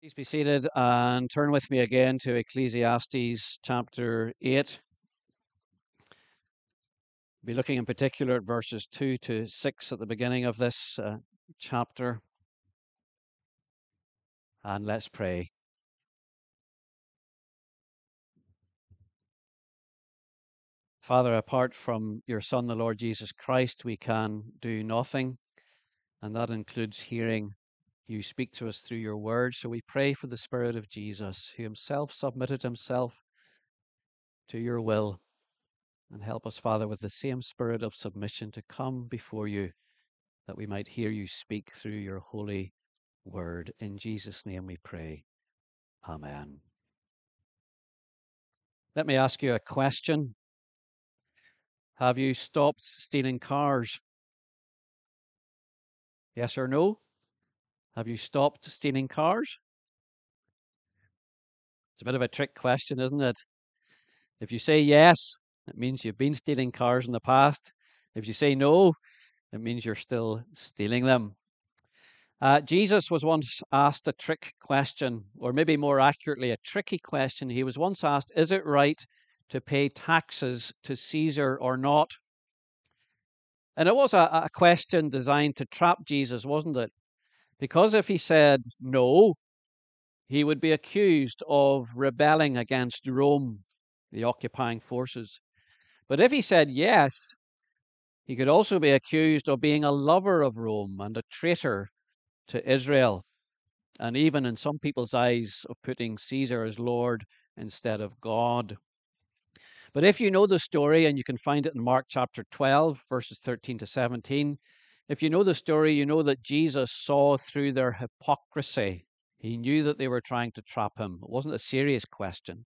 Please be seated and turn with me again to Ecclesiastes chapter 8. Be looking in particular at verses 2 to 6 at the beginning of this uh, chapter. And let's pray. Father, apart from your Son, the Lord Jesus Christ, we can do nothing, and that includes hearing you speak to us through your word. So we pray for the Spirit of Jesus, who himself submitted himself to your will. And help us, Father, with the same spirit of submission to come before you, that we might hear you speak through your holy word. In Jesus' name we pray. Amen. Let me ask you a question. Have you stopped stealing cars? Yes or no? Have you stopped stealing cars? It's a bit of a trick question, isn't it? If you say yes, it means you've been stealing cars in the past. If you say no, it means you're still stealing them. Uh, Jesus was once asked a trick question, or maybe more accurately, a tricky question. He was once asked, Is it right to pay taxes to Caesar or not? And it was a, a question designed to trap Jesus, wasn't it? Because if he said no, he would be accused of rebelling against Rome, the occupying forces. But if he said yes, he could also be accused of being a lover of Rome and a traitor to Israel, and even in some people's eyes, of putting Caesar as Lord instead of God. But if you know the story, and you can find it in Mark chapter 12, verses 13 to 17, if you know the story, you know that Jesus saw through their hypocrisy. He knew that they were trying to trap him. It wasn't a serious question.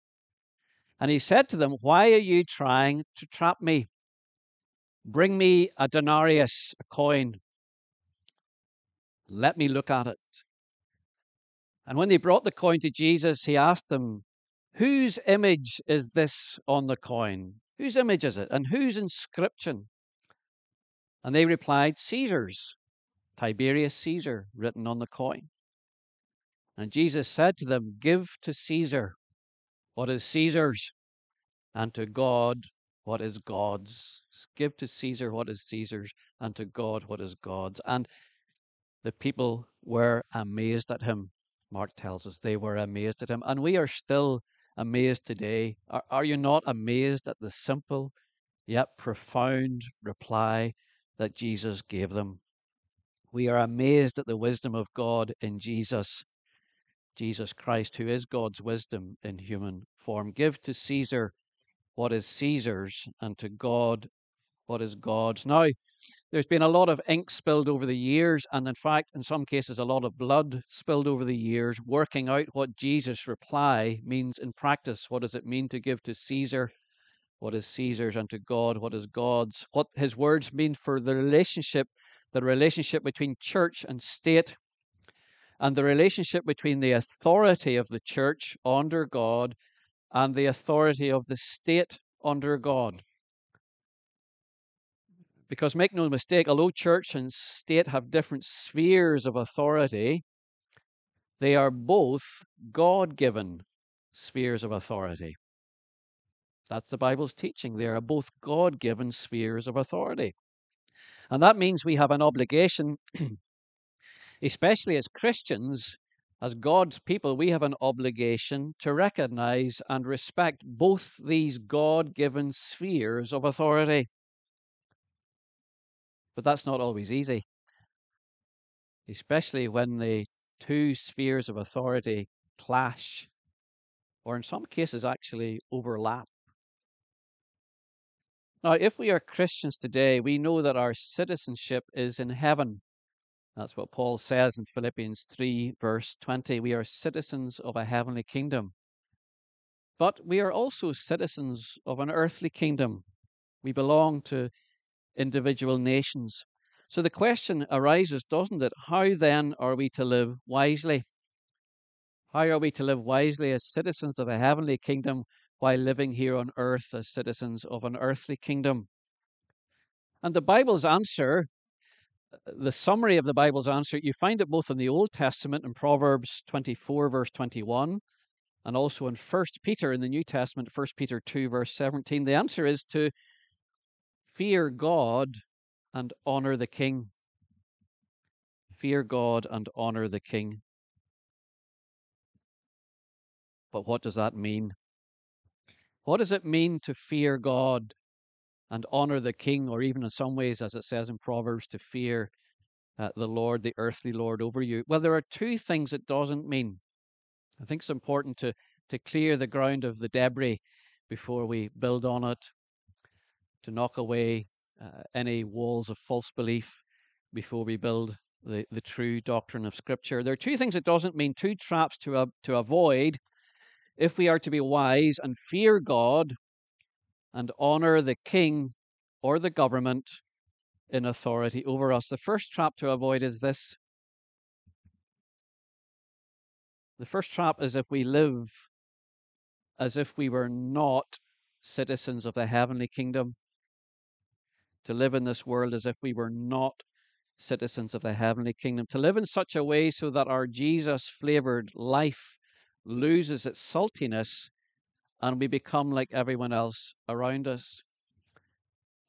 And he said to them, Why are you trying to trap me? Bring me a denarius, a coin. Let me look at it. And when they brought the coin to Jesus, he asked them, Whose image is this on the coin? Whose image is it? And whose inscription? And they replied, Caesar's, Tiberius Caesar, written on the coin. And Jesus said to them, Give to Caesar what is Caesar's, and to God what is God's. Give to Caesar what is Caesar's, and to God what is God's. And the people were amazed at him. Mark tells us they were amazed at him. And we are still amazed today. Are, are you not amazed at the simple yet profound reply that Jesus gave them. We are amazed at the wisdom of God in Jesus, Jesus Christ, who is God's wisdom in human form. Give to Caesar what is Caesar's, and to God what is God's. Now, there's been a lot of ink spilled over the years, and in fact, in some cases, a lot of blood spilled over the years, working out what Jesus' reply means in practice. What does it mean to give to Caesar what is Caesar's unto God what is God's, what his words mean for the relationship, the relationship between church and state, and the relationship between the authority of the church under God and the authority of the state under God. Because make no mistake, although church and state have different spheres of authority, they are both God given spheres of authority. That's the Bible's teaching. They are both God given spheres of authority. And that means we have an obligation, especially as Christians, as God's people, we have an obligation to recognize and respect both these God given spheres of authority. But that's not always easy, especially when the two spheres of authority clash, or in some cases actually overlap. Now, if we are Christians today, we know that our citizenship is in heaven. That's what Paul says in Philippians 3, verse 20. We are citizens of a heavenly kingdom. But we are also citizens of an earthly kingdom. We belong to individual nations. So the question arises, doesn't it? How then are we to live wisely? How are we to live wisely as citizens of a heavenly kingdom while living here on earth as citizens of an earthly kingdom? And the Bible's answer uh, the summary of the Bible's answer, you find it both in the Old Testament in Proverbs 24, verse 21, and also in 1 Peter in the New Testament, 1 Peter 2, verse 17. The answer is to fear God and honor the king. Fear God and honor the king. But what does that mean? What does it mean to fear God and honor the king, or even in some ways, as it says in Proverbs, to fear uh, the Lord, the earthly Lord over you? Well, there are two things it doesn't mean. I think it's important to, to clear the ground of the debris before we build on it, to knock away uh, any walls of false belief before we build the, the true doctrine of Scripture. There are two things it doesn't mean, two traps to, uh, to avoid if we are to be wise and fear God and honor the king or the government in authority over us. The first trap to avoid is this. The first trap is if we live as if we were not citizens of the heavenly kingdom, to live in this world as if we were not citizens of the heavenly kingdom, to live in such a way so that our Jesus flavored life loses its saltiness and we become like everyone else around us.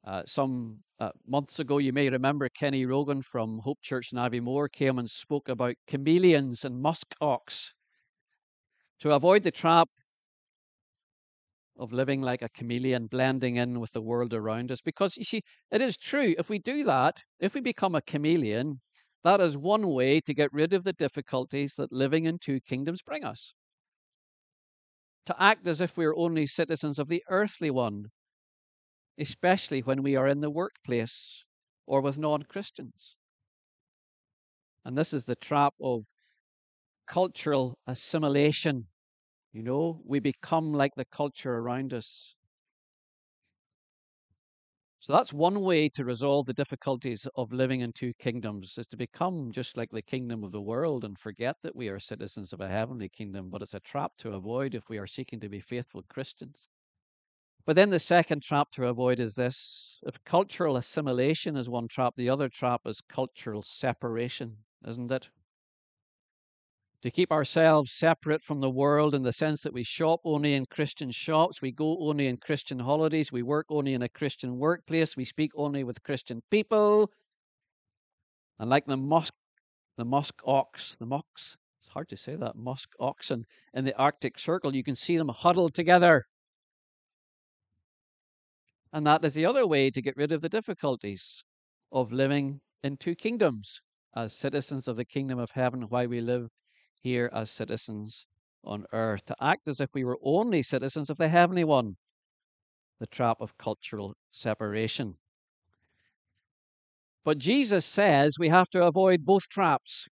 Uh, some uh, months ago, you may remember Kenny Rogan from Hope Church in Aviemore came and spoke about chameleons and musk ox. To avoid the trap of living like a chameleon, blending in with the world around us, because you see, it is true, if we do that, if we become a chameleon, that is one way to get rid of the difficulties that living in two kingdoms bring us to act as if we're only citizens of the earthly one, especially when we are in the workplace or with non Christians. And this is the trap of cultural assimilation. You know, we become like the culture around us. So that's one way to resolve the difficulties of living in two kingdoms is to become just like the kingdom of the world and forget that we are citizens of a heavenly kingdom, but it's a trap to avoid if we are seeking to be faithful Christians. But then the second trap to avoid is this. If cultural assimilation is one trap, the other trap is cultural separation, isn't it? To keep ourselves separate from the world in the sense that we shop only in Christian shops, we go only in Christian holidays, we work only in a Christian workplace, we speak only with Christian people. And like the musk, the musk ox, the musk, it's hard to say that, musk oxen in the Arctic Circle, you can see them huddled together. And that is the other way to get rid of the difficulties of living in two kingdoms as citizens of the kingdom of heaven while we live here as citizens on earth, to act as if we were only citizens of the heavenly one, the trap of cultural separation. But Jesus says we have to avoid both traps.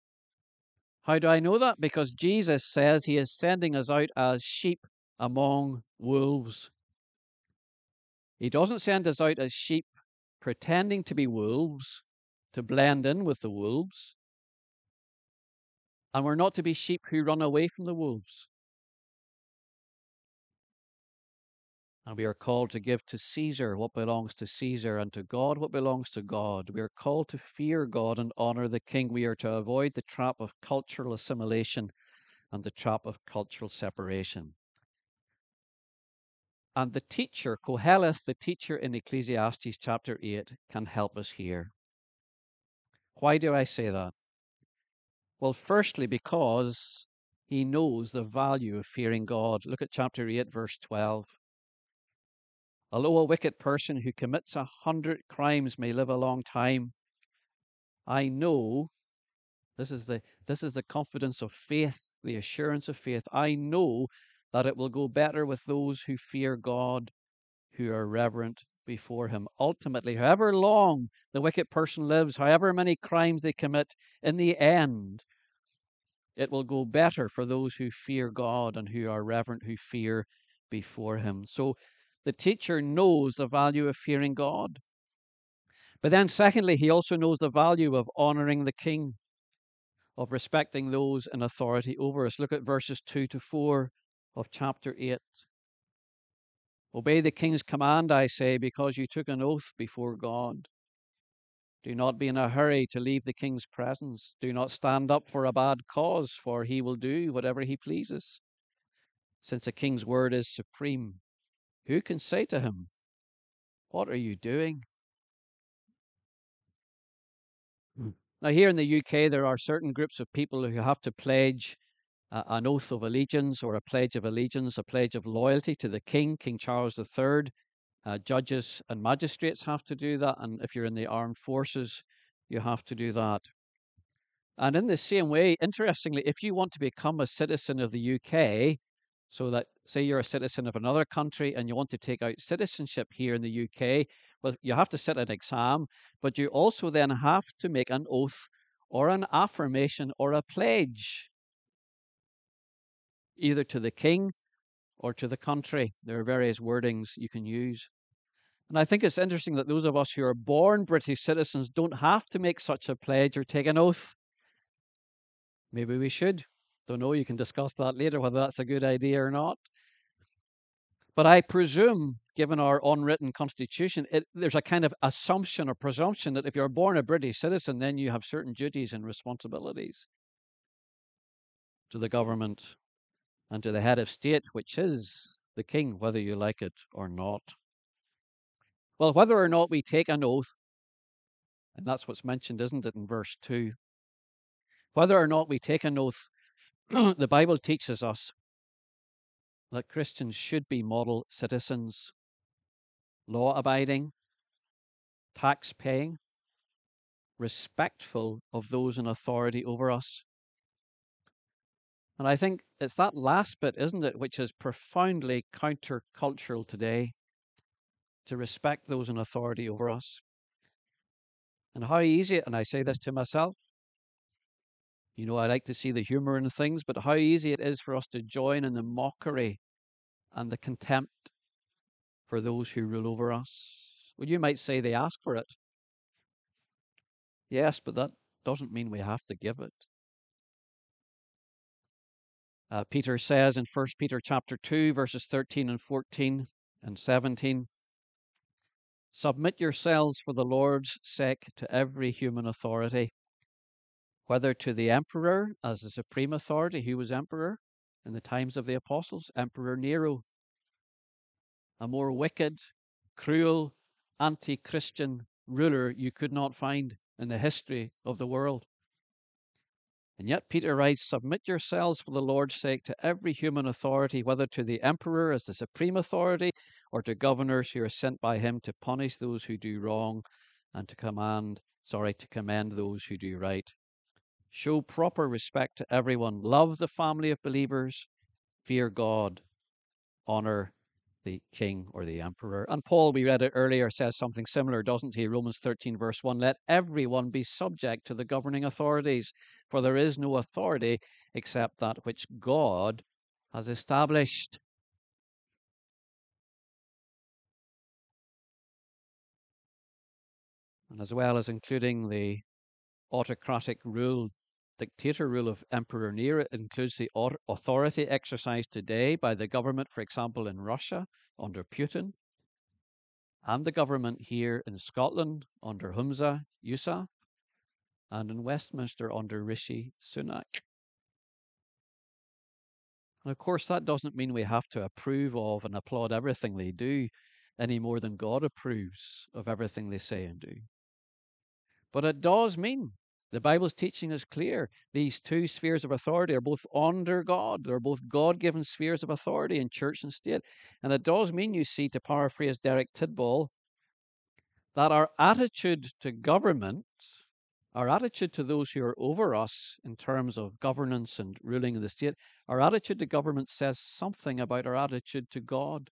How do I know that? Because Jesus says he is sending us out as sheep among wolves. He doesn't send us out as sheep pretending to be wolves, to blend in with the wolves. And we're not to be sheep who run away from the wolves. And we are called to give to Caesar what belongs to Caesar and to God what belongs to God. We are called to fear God and honor the king. We are to avoid the trap of cultural assimilation and the trap of cultural separation. And the teacher, Koheleth, the teacher in Ecclesiastes chapter 8, can help us here. Why do I say that? Well, firstly, because he knows the value of fearing God. Look at chapter 8, verse 12. Although a wicked person who commits a hundred crimes may live a long time, I know this is the this is the confidence of faith, the assurance of faith. I know that it will go better with those who fear God, who are reverent before him. Ultimately, however long the wicked person lives, however many crimes they commit, in the end, it will go better for those who fear God and who are reverent, who fear before him. So the teacher knows the value of fearing God. But then, secondly, he also knows the value of honoring the king, of respecting those in authority over us. Look at verses 2 to 4 of chapter 8. Obey the king's command, I say, because you took an oath before God. Do not be in a hurry to leave the king's presence. Do not stand up for a bad cause, for he will do whatever he pleases. Since a king's word is supreme, who can say to him, What are you doing? Hmm. Now, here in the UK, there are certain groups of people who have to pledge uh, an oath of allegiance or a pledge of allegiance, a pledge of loyalty to the king, King Charles III. Uh, judges and magistrates have to do that. And if you're in the armed forces, you have to do that. And in the same way, interestingly, if you want to become a citizen of the UK, so that say you're a citizen of another country and you want to take out citizenship here in the UK, well, you have to sit an exam, but you also then have to make an oath or an affirmation or a pledge either to the king or to the country. There are various wordings you can use. And I think it's interesting that those of us who are born British citizens don't have to make such a pledge or take an oath. Maybe we should. Don't know. You can discuss that later, whether that's a good idea or not. But I presume, given our unwritten constitution, it, there's a kind of assumption or presumption that if you're born a British citizen, then you have certain duties and responsibilities to the government and to the head of state, which is the king, whether you like it or not. Well, whether or not we take an oath, and that's what's mentioned, isn't it, in verse 2? Whether or not we take an oath, the Bible teaches us that Christians should be model citizens, law abiding, tax paying, respectful of those in authority over us. And I think it's that last bit, isn't it, which is profoundly countercultural today to respect those in authority over us. And how easy, and I say this to myself, you know, I like to see the humor in things, but how easy it is for us to join in the mockery and the contempt for those who rule over us. Well, you might say they ask for it. Yes, but that doesn't mean we have to give it. Uh, Peter says in 1 Peter chapter 2, verses 13 and 14 and 17, Submit yourselves for the Lord's sake to every human authority, whether to the emperor as the supreme authority, who was emperor in the times of the apostles, Emperor Nero, a more wicked, cruel, anti Christian ruler you could not find in the history of the world. And yet Peter writes, Submit yourselves for the Lord's sake to every human authority, whether to the emperor as the supreme authority, or to governors who are sent by him to punish those who do wrong and to command, sorry, to commend those who do right. Show proper respect to everyone. Love the family of believers. Fear God. Honor the king or the emperor. And Paul, we read it earlier, says something similar, doesn't he? Romans 13, verse 1 Let everyone be subject to the governing authorities, for there is no authority except that which God has established. And as well as including the autocratic rule dictator rule of Emperor Nero includes the authority exercised today by the government, for example, in Russia under Putin, and the government here in Scotland under Humza Yousaf, and in Westminster under Rishi Sunak. And of course, that doesn't mean we have to approve of and applaud everything they do any more than God approves of everything they say and do. But it does mean the Bible's teaching is clear. These two spheres of authority are both under God. They're both God given spheres of authority in church and state. And it does mean, you see, to paraphrase Derek Tidball, that our attitude to government, our attitude to those who are over us in terms of governance and ruling in the state, our attitude to government says something about our attitude to God.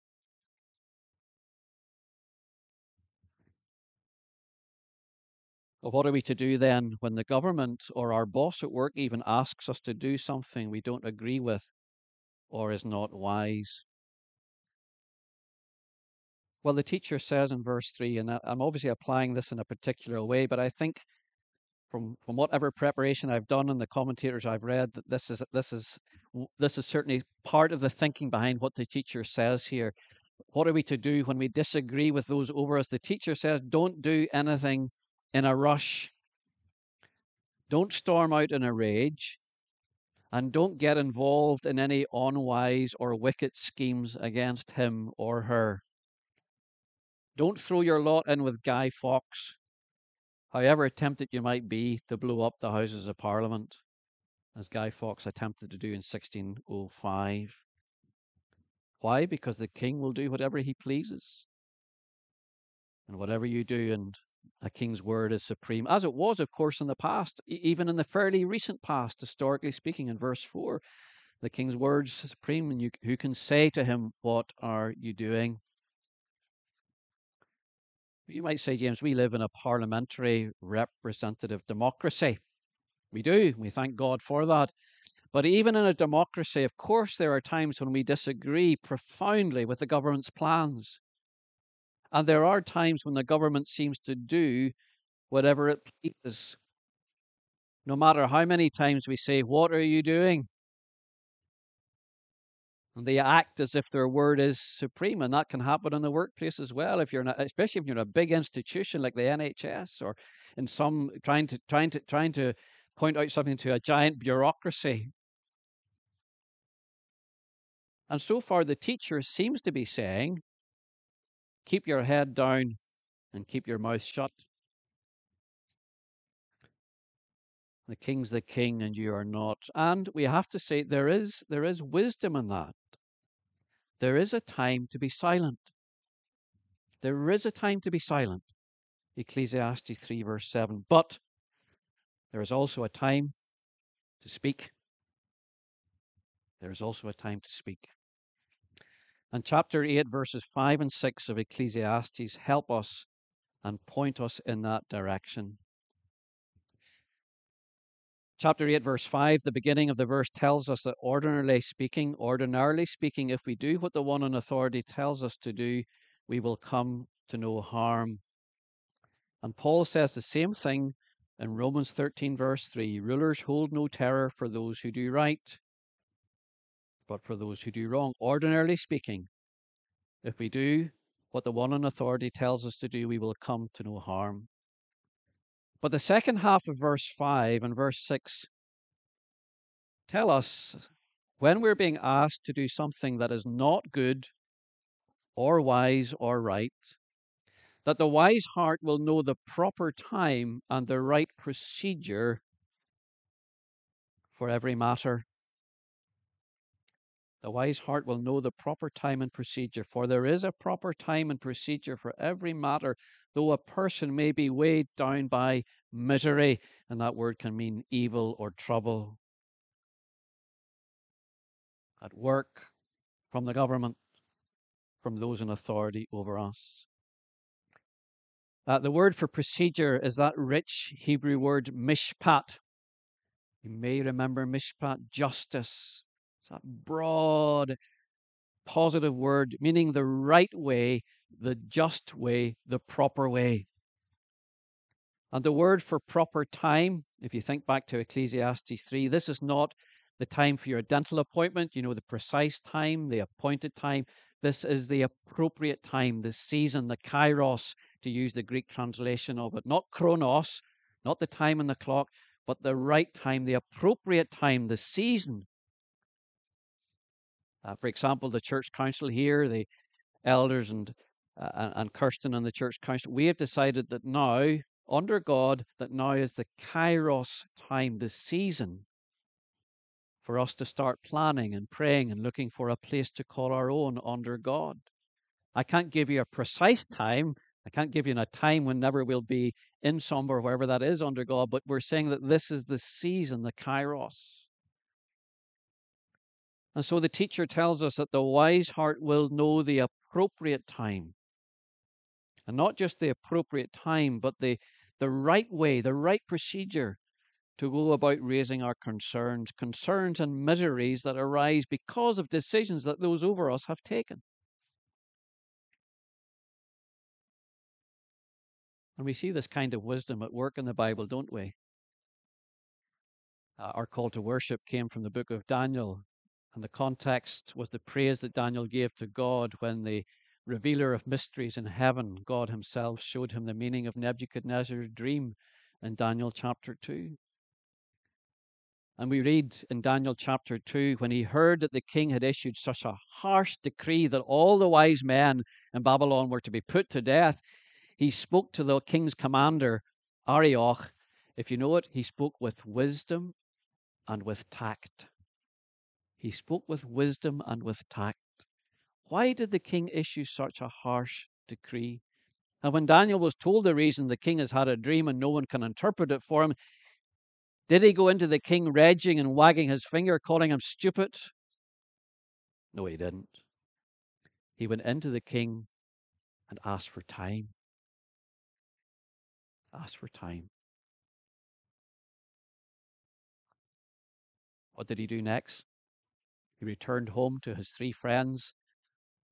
What are we to do then when the government or our boss at work even asks us to do something we don't agree with or is not wise? Well, the teacher says in verse 3, and I'm obviously applying this in a particular way, but I think from, from whatever preparation I've done and the commentators I've read, that this is this is this is certainly part of the thinking behind what the teacher says here. What are we to do when we disagree with those over us? The teacher says, don't do anything in a rush. Don't storm out in a rage. And don't get involved in any unwise or wicked schemes against him or her. Don't throw your lot in with Guy Fawkes, however tempted you might be to blow up the Houses of Parliament, as Guy Fawkes attempted to do in 1605. Why? Because the king will do whatever he pleases. And whatever you do, and a king's word is supreme, as it was, of course, in the past, even in the fairly recent past, historically speaking, in verse 4. The king's words supreme, and you, who can say to him, What are you doing? You might say, James, we live in a parliamentary representative democracy. We do. We thank God for that. But even in a democracy, of course, there are times when we disagree profoundly with the government's plans. And there are times when the government seems to do whatever it pleases. No matter how many times we say, What are you doing? And they act as if their word is supreme, and that can happen in the workplace as well. If you're especially if you're in a big institution like the NHS, or in some trying to trying to trying to point out something to a giant bureaucracy, and so far, the teacher seems to be saying, keep your head down and keep your mouth shut. The king's the king and you are not. And we have to say there is there is wisdom in that. There is a time to be silent. There is a time to be silent. Ecclesiastes 3 verse 7. But there is also a time to speak. There is also a time to speak. And chapter 8, verses 5 and 6 of Ecclesiastes help us and point us in that direction. Chapter 8, verse 5, the beginning of the verse tells us that ordinarily speaking, ordinarily speaking, if we do what the one in authority tells us to do, we will come to no harm. And Paul says the same thing in Romans 13, verse 3 Rulers hold no terror for those who do right, but for those who do wrong. Ordinarily speaking, if we do what the one in authority tells us to do, we will come to no harm. But the second half of verse 5 and verse 6 tell us when we're being asked to do something that is not good or wise or right, that the wise heart will know the proper time and the right procedure for every matter. The wise heart will know the proper time and procedure, for there is a proper time and procedure for every matter, though a person may be weighed down by misery, and that word can mean evil or trouble. At work, from the government, from those in authority over us. Uh, the word for procedure is that rich Hebrew word mishpat. You may remember mishpat, justice, it's a broad, positive word, meaning the right way, the just way, the proper way. And the word for proper time, if you think back to Ecclesiastes 3, this is not the time for your dental appointment, you know, the precise time, the appointed time. This is the appropriate time, the season, the kairos, to use the Greek translation of it. Not chronos, not the time on the clock, but the right time, the appropriate time, the season uh, for example, the church council here, the elders and uh, and Kirsten and the church council, we have decided that now, under God, that now is the Kairos time, the season for us to start planning and praying and looking for a place to call our own under God. I can't give you a precise time. I can't give you a time whenever we'll be in somewhere, wherever that is under God, but we're saying that this is the season, the Kairos. And so the teacher tells us that the wise heart will know the appropriate time. And not just the appropriate time, but the, the right way, the right procedure to go about raising our concerns, concerns and miseries that arise because of decisions that those over us have taken. And we see this kind of wisdom at work in the Bible, don't we? Uh, our call to worship came from the book of Daniel, and the context was the praise that Daniel gave to God when the revealer of mysteries in heaven, God Himself showed him the meaning of Nebuchadnezzar's dream in Daniel chapter 2. And we read in Daniel chapter 2 when he heard that the king had issued such a harsh decree that all the wise men in Babylon were to be put to death, he spoke to the king's commander, Arioch. If you know it, he spoke with wisdom and with tact. He spoke with wisdom and with tact. Why did the king issue such a harsh decree? And when Daniel was told the reason the king has had a dream and no one can interpret it for him, did he go into the king raging and wagging his finger, calling him stupid? No, he didn't. He went into the king and asked for time. Asked for time. What did he do next? Returned home to his three friends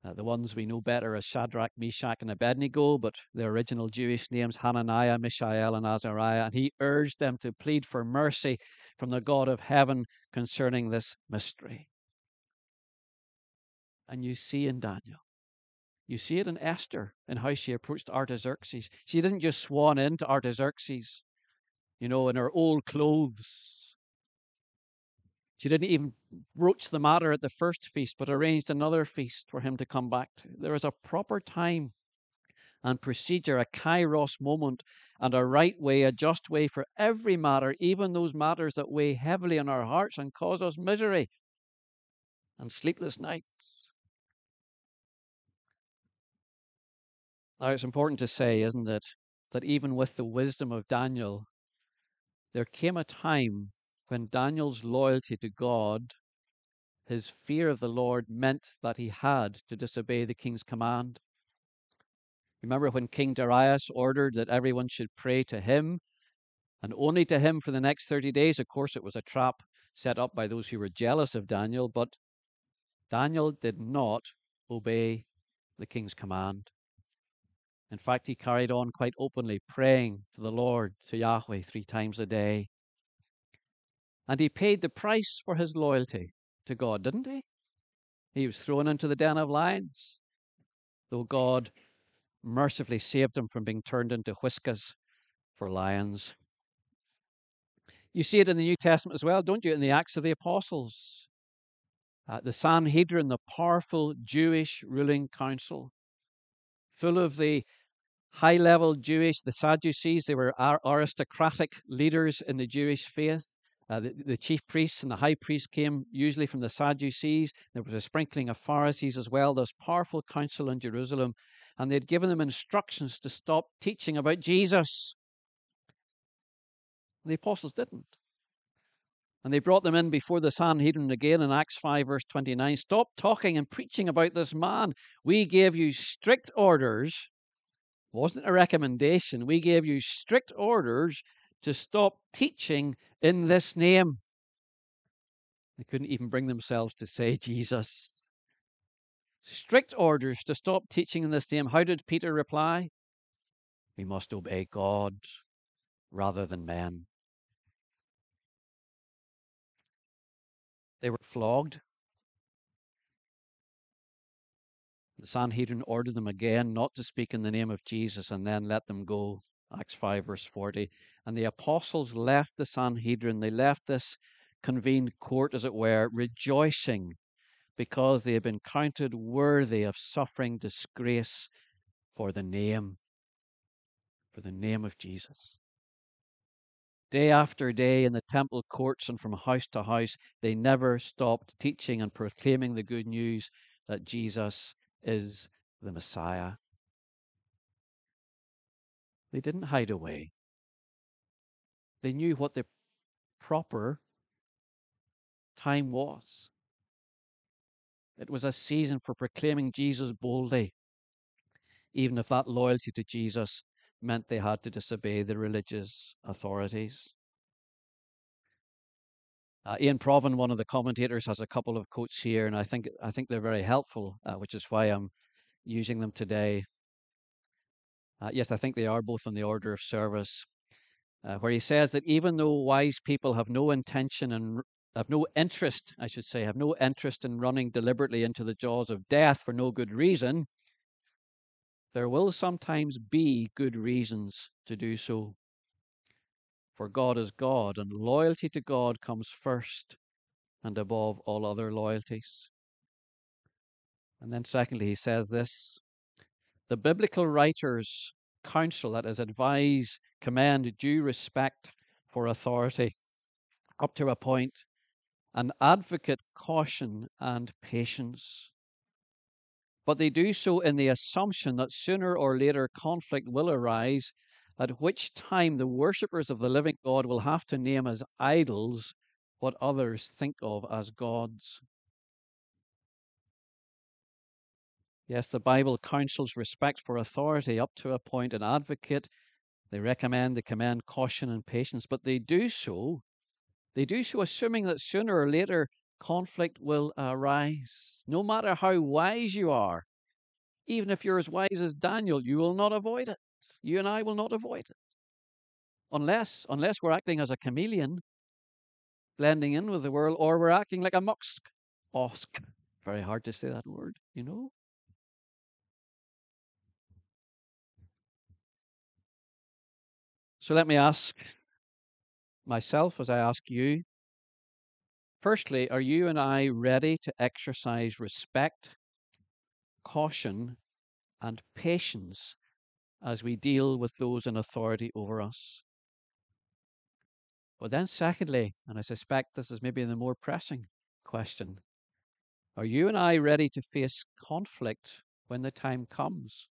uh, the ones we know better as Shadrach, Meshach, and Abednego, but their original Jewish names Hananiah, Mishael, and Azariah. And he urged them to plead for mercy from the God of heaven concerning this mystery. And you see in Daniel, you see it in Esther in how she approached Artaxerxes. She didn't just swan into Artaxerxes, you know, in her old clothes she didn't even broach the matter at the first feast, but arranged another feast for him to come back to. There is a proper time and procedure, a kairos moment, and a right way, a just way for every matter, even those matters that weigh heavily on our hearts and cause us misery and sleepless nights. Now, it's important to say, isn't it, that even with the wisdom of Daniel, there came a time when Daniel's loyalty to God, his fear of the Lord, meant that he had to disobey the king's command. Remember when King Darius ordered that everyone should pray to him and only to him for the next 30 days? Of course, it was a trap set up by those who were jealous of Daniel, but Daniel did not obey the king's command. In fact, he carried on quite openly praying to the Lord, to Yahweh, three times a day. And he paid the price for his loyalty to God, didn't he? He was thrown into the den of lions, though God mercifully saved him from being turned into Whiskas for lions. You see it in the New Testament as well, don't you? In the Acts of the Apostles. Uh, the Sanhedrin, the powerful Jewish ruling council, full of the high level Jewish, the Sadducees, they were aristocratic leaders in the Jewish faith. Uh, the, the, chief priests and the high priests came usually from the Sadducees. There was a sprinkling of Pharisees as well. There's powerful council in Jerusalem, and they'd given them instructions to stop teaching about Jesus. The apostles didn't. And they brought them in before the Sanhedrin again in Acts 5, verse 29. Stop talking and preaching about this man. We gave you strict orders. It wasn't a recommendation. We gave you strict orders to stop teaching in this name. They couldn't even bring themselves to say Jesus. Strict orders to stop teaching in this name. How did Peter reply? We must obey God rather than men. They were flogged. The Sanhedrin ordered them again not to speak in the name of Jesus and then let them go. Acts 5, verse 40. And the apostles left the Sanhedrin, they left this convened court, as it were, rejoicing because they had been counted worthy of suffering disgrace for the name, for the name of Jesus. Day after day in the temple courts and from house to house, they never stopped teaching and proclaiming the good news that Jesus is the Messiah. They didn't hide away. They knew what the proper time was. It was a season for proclaiming Jesus boldly, even if that loyalty to Jesus meant they had to disobey the religious authorities. Uh, Iain Provan, one of the commentators, has a couple of quotes here, and I think I think they're very helpful, uh, which is why I'm using them today. Uh, yes, I think they are both on the order of service, uh, where he says that even though wise people have no intention and have no interest, I should say, have no interest in running deliberately into the jaws of death for no good reason, there will sometimes be good reasons to do so. For God is God, and loyalty to God comes first and above all other loyalties. And then, secondly, he says this the biblical writers counsel, that is, advise, command due respect for authority up to a point, and advocate caution and patience. But they do so in the assumption that sooner or later conflict will arise, at which time the worshippers of the living God will have to name as idols what others think of as gods. Yes, the Bible counsels respect for authority up to a point, and advocate. They recommend, they command caution and patience, but they do so. They do so assuming that sooner or later conflict will arise. No matter how wise you are, even if you're as wise as Daniel, you will not avoid it. You and I will not avoid it. Unless, unless we're acting as a chameleon, blending in with the world, or we're acting like a musk. Osk. Very hard to say that word, you know. So let me ask myself as I ask you. Firstly, are you and I ready to exercise respect, caution, and patience as we deal with those in authority over us? But then, secondly, and I suspect this is maybe the more pressing question are you and I ready to face conflict when the time comes?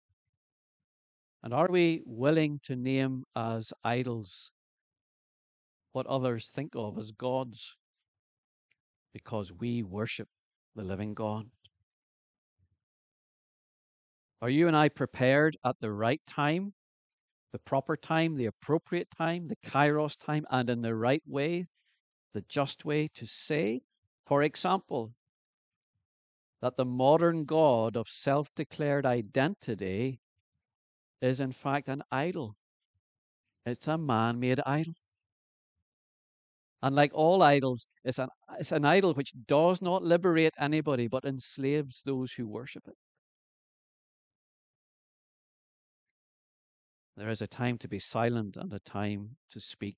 And are we willing to name as idols what others think of as gods because we worship the living God? Are you and I prepared at the right time, the proper time, the appropriate time, the kairos time, and in the right way, the just way to say, for example, that the modern God of self declared identity is in fact an idol. It's a man made idol. And like all idols, it's an, it's an idol which does not liberate anybody but enslaves those who worship it. There is a time to be silent and a time to speak.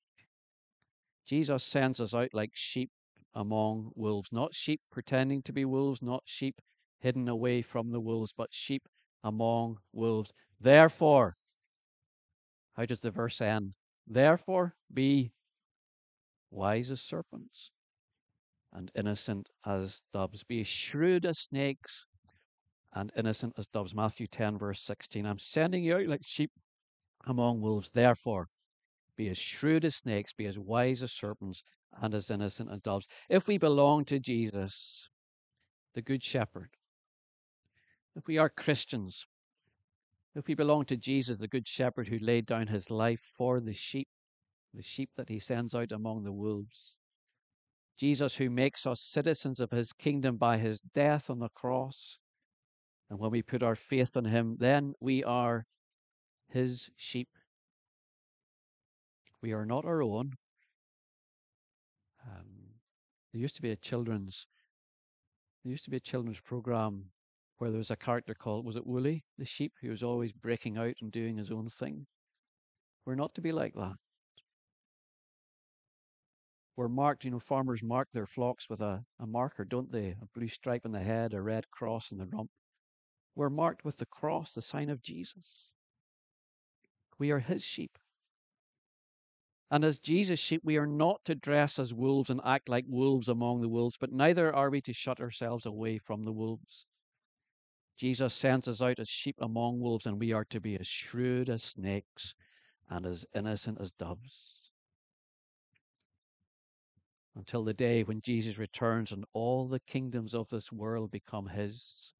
Jesus sends us out like sheep among wolves, not sheep pretending to be wolves, not sheep hidden away from the wolves, but sheep among wolves. Therefore, how does the verse end? Therefore, be wise as serpents and innocent as doves. Be shrewd as snakes and innocent as doves. Matthew 10, verse 16. I'm sending you out like sheep among wolves. Therefore, be as shrewd as snakes, be as wise as serpents, and as innocent as doves. If we belong to Jesus, the Good Shepherd, if we are Christians, if we belong to Jesus, the Good Shepherd who laid down his life for the sheep, the sheep that he sends out among the wolves, Jesus who makes us citizens of his kingdom by his death on the cross, and when we put our faith in him, then we are his sheep. We are not our own. Um, there used to be a children's there used to be a children's program where there was a character called, was it Wooly, the sheep, who was always breaking out and doing his own thing. We're not to be like that. We're marked, you know, farmers mark their flocks with a, a marker, don't they? A blue stripe on the head, a red cross on the rump. We're marked with the cross, the sign of Jesus. We are his sheep. And as Jesus' sheep, we are not to dress as wolves and act like wolves among the wolves, but neither are we to shut ourselves away from the wolves. Jesus sends us out as sheep among wolves, and we are to be as shrewd as snakes and as innocent as doves. Until the day when Jesus returns and all the kingdoms of this world become his.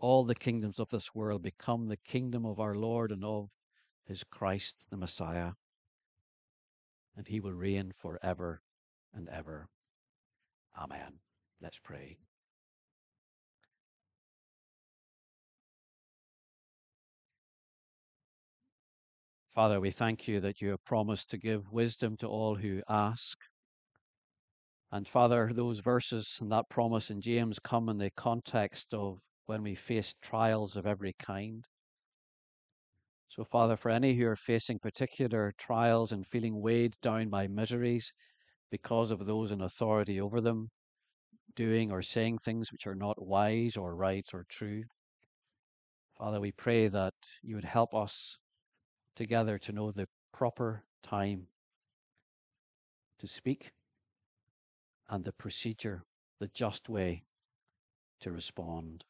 All the kingdoms of this world become the kingdom of our Lord and of his Christ, the Messiah. And he will reign forever and ever. Amen. Let's pray. Father, we thank you that you have promised to give wisdom to all who ask. And Father, those verses and that promise in James come in the context of when we face trials of every kind. So, Father, for any who are facing particular trials and feeling weighed down by miseries because of those in authority over them, doing or saying things which are not wise or right or true, Father, we pray that you would help us together to know the proper time to speak and the procedure, the just way to respond.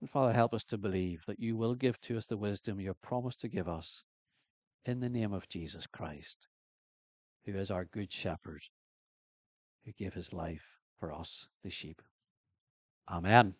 And Father, help us to believe that you will give to us the wisdom you have promised to give us in the name of Jesus Christ, who is our good shepherd, who gave his life for us, the sheep. Amen.